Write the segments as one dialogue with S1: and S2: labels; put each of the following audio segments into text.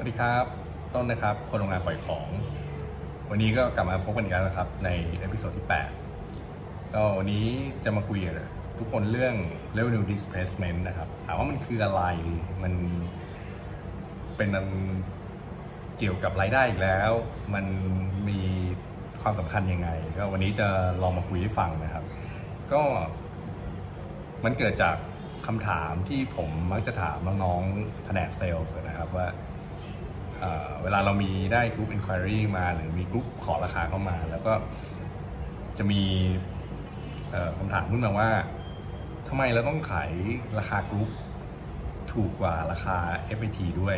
S1: สวัสดีครับ ต้นนะครับ คนโรงแรมปล่อยของ วันนี้ก็กลับมาพบกันอีกแล้วนะครับ ใน episode ที่8ก็วันนี้จะมาคุยกับทุกคนเรื่อง revenue displacement นะครับถามว่ามันคืออะไรมันเป็นอันเกี่ยวกับรายได้อีกแล้ว มันมีความสำคัญยังไง ก็วันนี้จะลองมาคุยให้ฟังนะครับ ก็มันเกิดจากคำถามที่ผมมักจะถามน้องๆแผนกเซลล์นะครับว่า เวลาเรามีได้กรุ๊ป inquiry มาหรือมีกรุ๊ปขอราคาเข้ามา แล้วก็จะมีคำถามขึ้นมาว่าทำไมเราต้องขายราคากรุ๊ปถูกกว่าราคา FIT ด้วย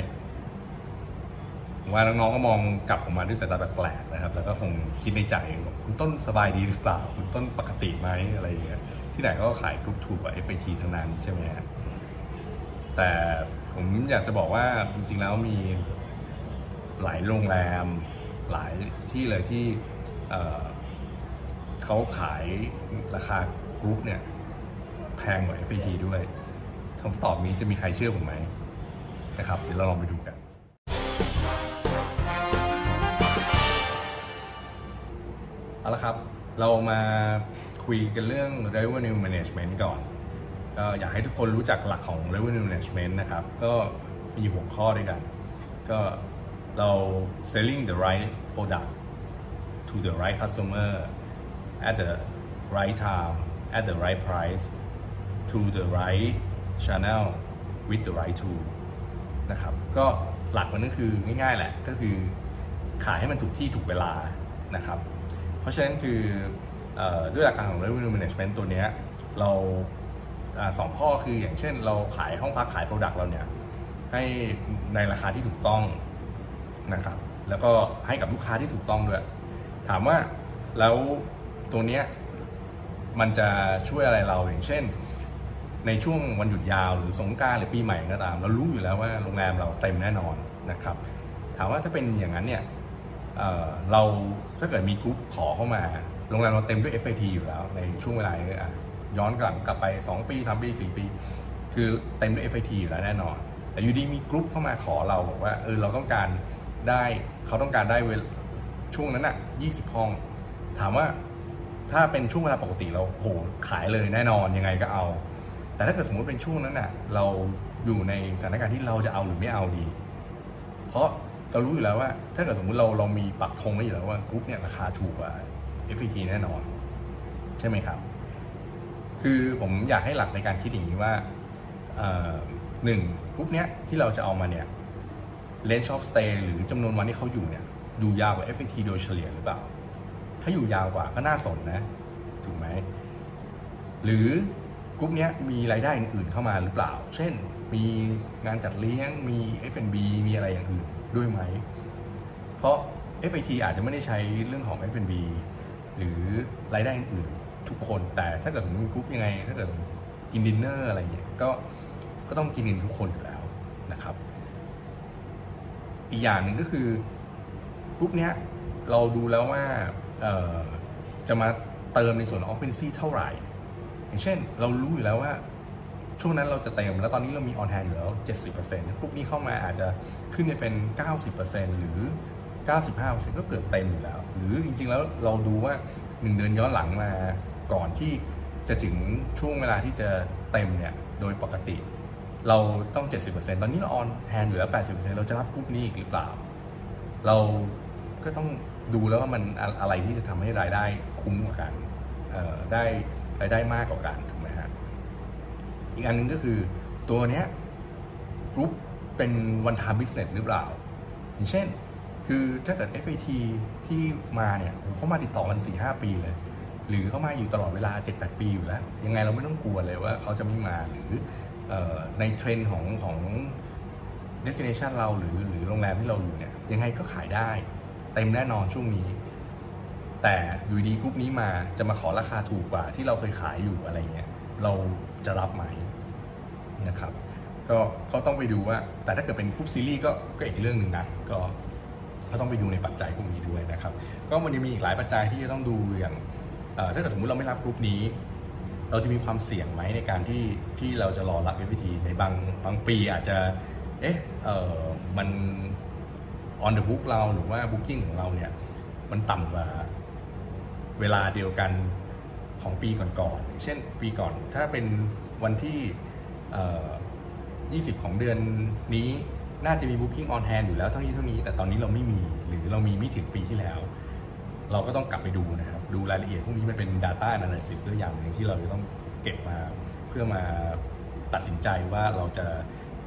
S1: ว่าน้องๆก็มองกลับผมมาด้วยสายตาแปลกๆนะครับ แล้วก็คงคิดในใจว่าคุณต้นสบายดีหรือเปล่า คุณต้นปกติไหมอะไรอย่างเงี้ยที่ไหนก็ขายกรุ๊ปถูกกว่า FIT ทั้งนั้นใช่ไหมฮะแต่ผมอยากจะบอกว่าจริงๆแล้วมี หลายโรงแรม หลายที่เลยที่เเขาขายราคากรุ๊ปเนี่ยแพงกว่า FIT ด้วยคำตอบนี้จะมีใครเชื่อผมไหมนะครับ เดี๋ยวเราลองไปดูกัน เอาละครับ เรามาคุยกันเรื่อง revenue management ก่อนก็อยากให้ทุกคนรู้จักหลักของ revenue management นะครับ ก็มีหัวข้อด้วยกัน ก็ เรา selling the right product to the right customer at the right time at the right price to the right channel with the right tool นะครับก็หลักมันก็คือง่ายๆแหละก็คือขายให้มันถูกที่ถูกเวลานะครับ เพราะฉะนั้นคืออด้วยหลักการของ revenue management ตัวเนี้ยเราอาสองข้อคืออย่างเช่นเราขายห้องพักขาย product เราเนี่ยให้ในราคาที่ถูกต้อง นะครับ แล้วก็ให้กับลูกค้าที่ถูกต้องด้วย ถามว่าแล้วตัวเนี้ยมันจะช่วยอะไรเราอย่างเช่น ในช่วงวันหยุดยาวหรือสงกรารหรือปีใหม่ก็ตาม เรารู้อยู่แล้วว่าโรงแรมเราเต็มแน่นอนนะครับ ถามว่าถ้าเป็นอย่างนั้นเนี่ยเเราถ้าเกิดมีกรุ๊ปขอเข้ามา โรงแรมเราเต็มด้วย FAT อยู่แล้ว ในช่วงเวลานี้อะย้อนกลับกลับไป 2 ปี 3 ปี 4 ปี คือเต็มด้วย FAT อยู่แล้วแน่นอน แต่อยู่ดีมีกรุ๊ปเข้ามาขอเราบอกว่าเออเราต้องการ ได้เขาต้องการได้เวลช่วงนั้นอะ20 ห้อง ถามว่าถ้าเป็นช่วงเวลาปกติเราโหขายเลยแน่นอนยังไงก็เอา แต่ถ้าเกิดสมมติเป็นช่วงนั้นน่ะเราอยู่ในสถานการณ์ที่เราจะเอาหรือไม่เอาดี เพราะเรารู้อยู่แล้วว่า ถ้าเกิดสมมุติเราเรามีปักธงไว้อยู่แล้วว่ากรุ๊ปเนี่ยราคาถูกกว่า FET แน่นอน ใช่ไหมครับ คือผมอยากให้หลักในการคิดอย่างนี้ว่าหนึ่งกรุ๊ปเนี้ยที่เราจะเอามาเนี่ย length of stay หรือจำนวนวันที่เขาอยู่เนี่ยอยู่ยาวกว่า FIT โดยเฉลี่ยหรือเปล่า ถ้าอยู่ยาวกว่าก็น่าสนนะ ถูกไหม หรือกลุ่มเนี้ยมีรายได้อื่นๆเข้ามาหรือเปล่า เช่น มีงานจัดเลี้ยง มี F&B มีอะไรอย่างอื่นด้วยไหม เพราะ FIT อาจจะไม่ได้ใช้เรื่องของ F&B หรือรายได้อื่นทุกคน แต่ถ้าเกิดสมมติกรุ๊ปยังไง ถ้าเกิดกินดินเนอร์อะไรเงี้ย ก็ ก็ต้องกินกันทุกคนอยู่แล้วนะครับ อีกอย่างหนึ่งก็คือกรุ๊ปเนี้ยเราดูแล้วว่าจะมาเติมในส่วนของ occupancy เท่าไหร่ อย่างเช่นเรารู้อยู่แล้วว่าช่วงนั้นเราจะเต็มแล้วตอนนี้เรามี on hand อยู่แล้ว 70%กลุ่มนี้เข้ามาอาจจะขึ้นไปเป็น 90%หรือ 95%ก็เกือบเต็มอยู่แล้ว หรือจริงๆแล้วเราดูว่า 1 เดือนย้อนหลังมาก่อนที่จะถึงช่วงเวลาที่จะเต็มเนี่ย โดยปกติ เราต้อง 70%ตอนนี้เรา on hand อยู่แล้ว 80%เราจะรับกลุ่มนี้อีกหรือเปล่า เราก็ต้องดูแล้วว่ามันอะไรที่จะทำให้รายได้คุ้มกว่ากันได้รายได้มากกว่ากันถูกไหมฮะอีกอันหนึงก็คือตัวเนี้ยกรุ๊ปเป็นวันท i ม e business หรือเปล่า อย่างเช่น คือถ้าเกิด FAT ที่มาเนี่ยโอ้โหเขามาติดต่อกัน 4 5 ปีเลย หรือเขามาอยู่ตลอดเวลา 7-8 ปีอยู่แล้ว ยังไงเราไม่ต้องกลัวเลยว่าเขาจะไม่มาหรือ ในเทรนด์ของของ destination เราหรือหรือโรงแรมที่เราอยู่เนี่ยยังไงก็ขายได้ เต็มแน่นอนช่วงนี้ แต่อยู่ดีกรุ๊ปนี้มาจะมาขอราคาถูกกว่าที่เราเคยขายอยู่อะไรเงี้ยเราจะรับไหมนะครับก็ก็ต้องไปดูว่า แต่ถ้าเกิดเป็นกรุ๊ปซีรีส์ก็ก็อีกเรื่องหนึ่งนะก็ก็ต้องไปดูในปัจจัยพวกนี้ด้วยนะครับ ก็มันจะมีอีกหลายปัจจัยที่จะต้องดูอย่างถ้าเกิดสมมติเราไม่รับกรุ๊ปนี้ เราจะมีความเสี่ยงไหมในการที่ที่เราจะรอรับ FPT ในบางบางปีอาจจะ เอ๊ะเออมัน on the book เราหรือว่า booking ของเราเนี่ยมันต่ำกว่าเวลาเดียวกันของปีก่อนๆ เช่นปีก่อนถ้าเป็นวันที่ 20 ของเดือนนี้น่าจะมี booking on hand อยู่แล้วเท่านี้เท่านี้ แต่ตอนนี้เราไม่มีหรือเรามีไม่ถึงปีที่แล้ว เราก็ต้องกลับไปดูนะครับ ดูรายละเอียดพวกนี้มันเป็น data analysis ตัวออย่างหนึ่งที่เราจะต้องเก็บมาเพื่อมาตัดสินใจว่าเราจะ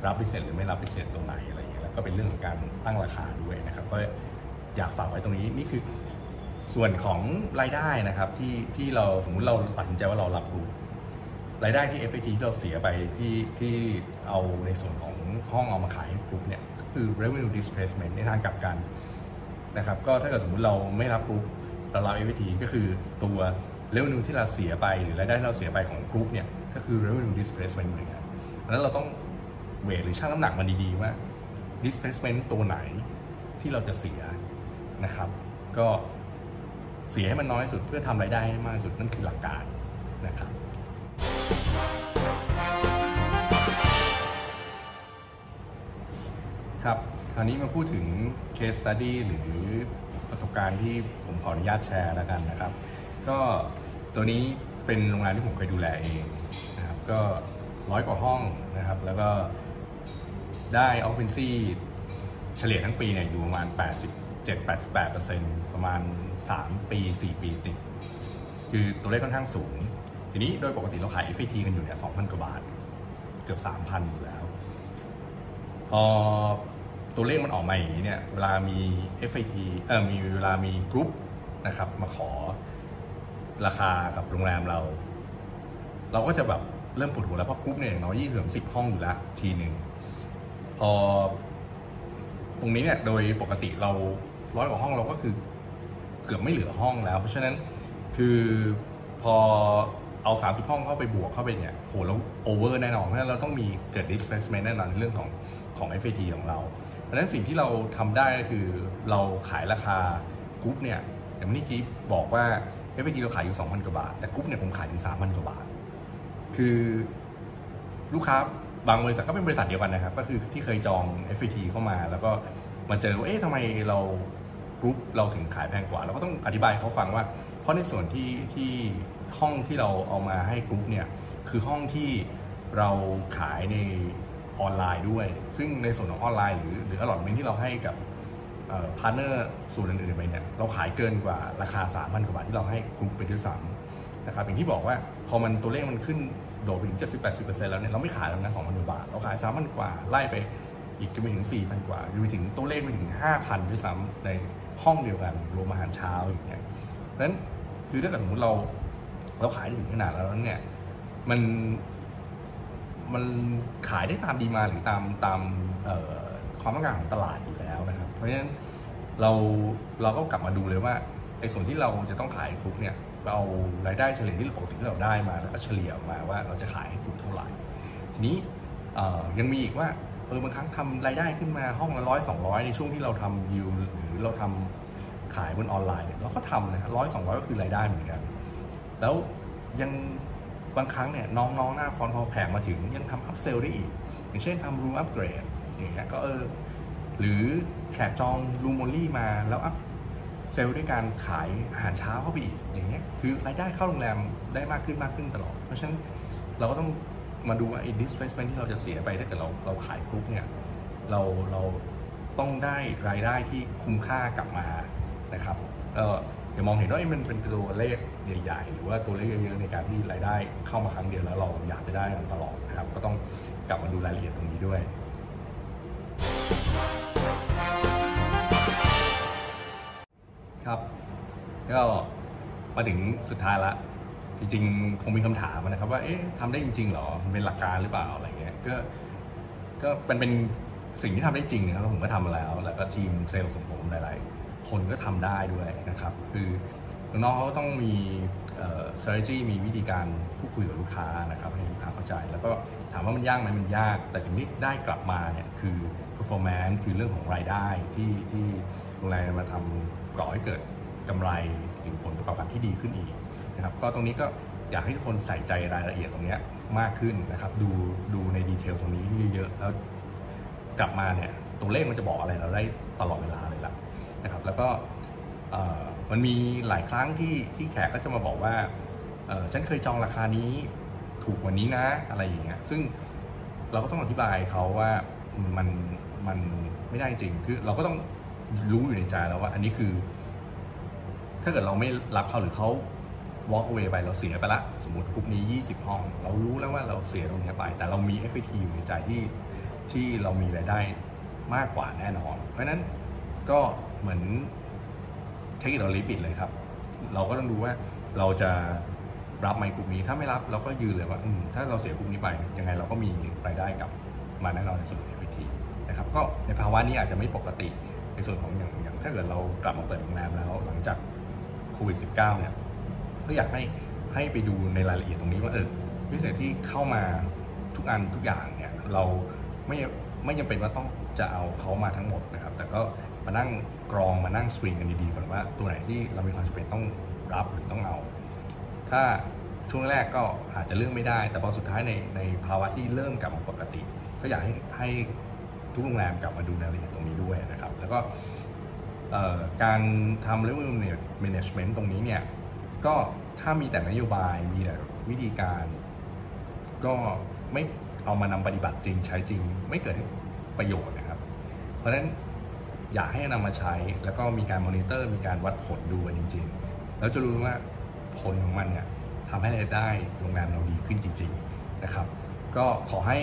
S1: รับพิเศษหรือไม่รับพิเศษตรงไหนอะไรอย่างเงี้ยแล้วก็เป็นเรื่องของการตั้งราคาด้วยนะครับก็อยากฝากไว้ตรงนี้นี่คือส่วนของรายได้นะครับที่ที่เราสมมุติเราตัดสินใจว่าเรารับรู้รายได้ที่ FAT ที่เราเสียไปที่ที่เอาในส่วนของห้องเอามาขายให้กลุ่มเนี่ยก็คือ revenue displacement ในทางกลับกัน นะครับก็ถ้าเกิดสมมุติเราไม่รับกลุ่มเรารับ FAT ก็คือตัว revenue ที่เราเสียไปหรือรายได้ที่เราเสียไปของกลุ่มเนี่ยก็คือ revenue displacement เหมือนกันเพราะนั้นเราต้องเวทหรือชั่งน้ำหนักมันดีๆว่า displacement ตัวไหนที่เราจะเสียนะครับ ก็เสียให้มันน้อยสุดเพื่อทำรายได้ให้มากที่สุดนั่นคือหลักการนะครับครับ คราวนี้มาพูดถึง case study หรือประสบการณ์ที่ผมขออนุญาตแชร์แล้วกันนะครับ ก็ตัวนี้เป็นโรงแรมที่ผมเคยดูแลเองนะครับ ก็ร้อยกว่าห้องนะครับ แล้วก็ได้ occupancy เฉลี่ยทั้งปีเนี่ยอยู่ประมาณ 87-88%ประมาณ 3 ปี 4 ปีติด คือตัวเลขค่อนข้างสูง ทีนี้โดยปกติเราขาย FAT กันอยู่เนี่ย2,000 กว่าบาท เกือบ 3,000 อยู่แล้ว พอ ตัวเลขมันออกมาอย่างนี้เนี่ยเวลามี FIT เออมีเวลามีกรุ๊ปนะครับมาขอราคากับโรงแรมเรา เราก็จะแบบเริ่มปวดหัวแล้วเพราะกรุ๊ปเนี่ยอย่างน้อยยี่สิบสิบห้องอยู่แล้วทีหนึ่งพอ ตรงนี้เนี่ยโดยปกติเราร้อยกว่าห้องเราก็คือเกือบไม่เหลือห้องแล้ว เพราะฉะนั้นคือพอเอา 30 ห้องเข้าไปบวกเข้าไปเนี่ยโหแล้วโอเวอร์แน่นอนเพราะฉะนั้นเราต้องมีเกิด displacement แน่นอนในเรื่องของของ FAT ของเรา ราะฉะนั้นสิ่งที่เราทำได้ก็คือเราขายราคากรุ๊ปเนี่ยอย่างที่คีบอกว่า FAT เราขายอยู่ 2,000 กว่าบาท แต่กรุ๊ปเนี่ยผมขายถึง 3,000 กว่าบาท คือลูกค้าบางบริษัทก็เป็นบริษัทเดียวกันนะครับ ก็คือที่เคยจอง FIT เข้ามา แล้วก็มาเจอว่าเอ๊ะทำไมเรากรุ๊ปเราถึงขายแพงกว่า เราก็ต้องอธิบายเขาฟังว่า เพราะในส่วนที่ที่ห้องที่เราเอามาให้กรุ๊ปเนี่ยคือห้องที่เราขายใน ออนไลน์ด้วย ซึ่งในส่วนของออนไลน์หรือหรือ allotment ที่เราให้กับ partner ส่วนอื่นๆไปเนี่ยเราขายเกินกว่าราคา 3,000กว่าบาทที่เราให้กรุ๊ปไปด้วยซ้ำนะครับอย่างที่บอกว่าพอมันตัวเลขมันขึ้นโดดไปถึง 70-80%แล้วเนี่ยเราไม่ขายแล้วนะ2,000กว่าบาท เราขาย 3,000 กว่า ไล่ไปอีกจะไปถึง 4,000 กว่าจะไปถึงตัวเลขไปถึง 5,000 ด้วยซ้ำในห้องเดียวกันรวมอาหารเช้าอย่างเงี้ยนั้นคือถ้าเกิดสมมติเราเราขายถึงขนาดแล้วเนี่ยมัน มันขายได้ตามดีมาหรือตามตามความต้องการของตลาดอยู่แล้วนะครับ เพราะฉะนั้นเราเราก็กลับมาดูเลยว่าไอ้ส่วนที่เราจะต้องขายทุกเนี่ยเรารายได้เฉลี่ยที่ปกติที่เราได้มาแล้วก็เฉลี่ยออกมาว่าเราจะขายให้กลุ่มเท่าไหร่ ทีนี้ยังมีอีกว่าเออบางครั้งทำรายได้ขึ้นมาห้องละร้อยสองร้อยในช่วงที่เราทำยิวหรือเราทำขายบนออนไลน์เนี่ยเราก็ทำนะร้อยสองร้อยก็คือรายได้เหมือนกัน แล้วยัง บางครั้งเนี่ยน้องๆหน้า front พอแขกมาถึงยังทำ upsell ได้อีก อย่างเช่นทำ room upgrade อย่างเงี้ยก็เออหรือแขกจอง room only มาแล้ว upsell ด้วยการขายอาหารเช้าเข้าไปอีกอย่างเงี้ยคือรายได้เข้าโรงแรมได้มากขึ้นมากขึ้นตลอด เพราะฉะนั้นเราก็ต้องมาดูว่าไอ้ displacement ที่เราจะเสียไปถ้าเกิดเราเราขายกรุ๊ปเนี่ยเราเราต้องได้รายได้ที่คุ้มค่ากลับมานะครับเออ อย่ามองเห็นว่ามันเป็นตัวเลขใหญ่ ๆ หรือว่าตัวเลขเยอะๆในการที่รายได้เข้ามาครั้งเดียวแล้วเราอยากจะได้มันตลอดนะครับ ก็ต้องกลับมาดูรายละเอียดตรงนี้ด้วยครับก็มาถึงสุดท้ายละจริงๆคงมีคำถามนะครับ ว่าเอ๊ะทำได้จริง ๆหรอเป็นหลักการหรือเปล่าอะไรเงี้ยก็ก็เป็นเป็นสิ่งที่ทำได้จริงนะครับผมก็ทำมาแล้ว แล้วก็ทีมเซลล์ของผมหลายๆ คนก็ทำได้ด้วยนะครับ คือน้องเขาต้องมีเอ่อ strategy มีวิธีการพูดคุยกับลูกค้านะครับให้ลูกค้าเข้าใจ แล้วก็ถามว่ามันยากไหมมันยาก แต่สิ่งที่ได้กลับมาเนี่ยคือ performance คือเรื่องของรายได้ที่ที่โรงแรมมาทำก่อให้เกิดกำไรหรือผลประกอบการที่ดีขึ้นอีกนะครับก็ตรงนี้ก็อยากให้ทุกคนใส่ใจรายละเอียดตรงนี้มากขึ้นนะครับ ดูดูในดีเทลตรงนี้เยอะๆแล้วกลับมาเนี่ยตัวเลขมันจะบอกอะไรเราได้ตลอดเวลา นะครับแล้วก็มันมีหลายครั้งที่ที่แขกก็จะมาบอกว่าฉันเคยจองราคานี้ถูกกว่านี้นะอะไรอย่างเงี้ยซึ่งเราก็ต้องอธิบายเขาว่ามันมันไม่ได้จริงคือเราก็ต้องรู้อยู่ในใจแล้วว่า อันนี้คือ ถ้าเกิดเราไม่รับเขาหรือเขา walk away ไปเราเสียไปละ สมมติกลุ่มนี้ 20 ห้อง เรารู้แล้วว่าเราเสียตรงนี้ไป แต่เรามี FAT อยู่ในใจที่ที่เรามีรายได้มากกว่าแน่นอน เพราะฉะนั้นก็ เหมือน take it or leave it เลยครับ เราก็ต้องดูว่าเราจะรับไหมกลุ่มนี้ ถ้าไม่รับเราก็ยืนเลยว่าถ้าเราเสียกลุ่มนี้ไป ยังไงเราก็มีรายได้กลับมาแน่นอนในส่วนของ FAT นะครับ ก็ในภาวะนี้อาจจะไม่ปกติในส่วนของอย่างอย่างถ้าเกิดเรากลับมาเปิดโรงแรมแล้ว หลังจากโควิด -19 เนี่ยก็อยากให้ให้ไปดูในรายละเอียดตรงนี้ว่าเออพิเศษที่เข้ามาทุกอันทุกอย่างเนี่ยเราไม่ไม่จำเป็นว่าต้องจะเอาเขามาทั้งหมดนะครับ ก็มานั่งกรองมานั่งสกรีนกันดีๆก่อนว่าตัวไหนที่เรามีความจำเป็นต้องรับหรือต้องเอา ถ้าช่วงแรกก็อาจจะเลือกไม่ได้ แต่พอสุดท้ายในในภาวะที่เริ่มกลับมาปกติ ก็อยากให้ให้ทุกโรงแรมกลับมาดูรายละเอียดตรงนี้ด้วยนะครับ แล้วก็เอ่อการทำ revenue management ตรงนี้เนี่ยก็ถ้ามีแต่นโยบายมีแต่วิธีการ ก็ไม่เอามานำปฏิบัติจริงใช้จริง ไม่เกิดประโยชน์นะครับ เพราะฉะนั้น อยากให้นำมาใช้ แล้วก็มีการมอนิเตอร์มีการวัดผลดูกันจริง ๆ แล้วจะรู้ว่าผลของมันเนี่ยทำให้รายได้โรงแรมเราดีขึ้นจริง ๆนะครับ ก็ขอให้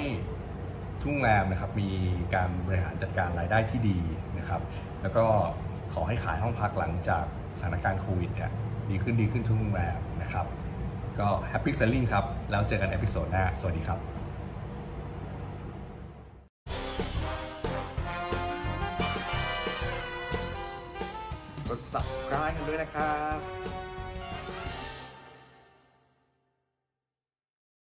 S1: ทุกโรงแรมนะครับมีการบริหารจัดการรายได้ที่ดีนะครับ แล้วก็ขอให้ขายห้องพักหลังจากสถานการณ์โควิดเนี่ยดีขึ้นดีขึ้นทุกโรงแรมนะครับ ก็ happy selling ครับ แล้วเจอกัน episode หน้า สวัสดีครับ
S2: นะครับ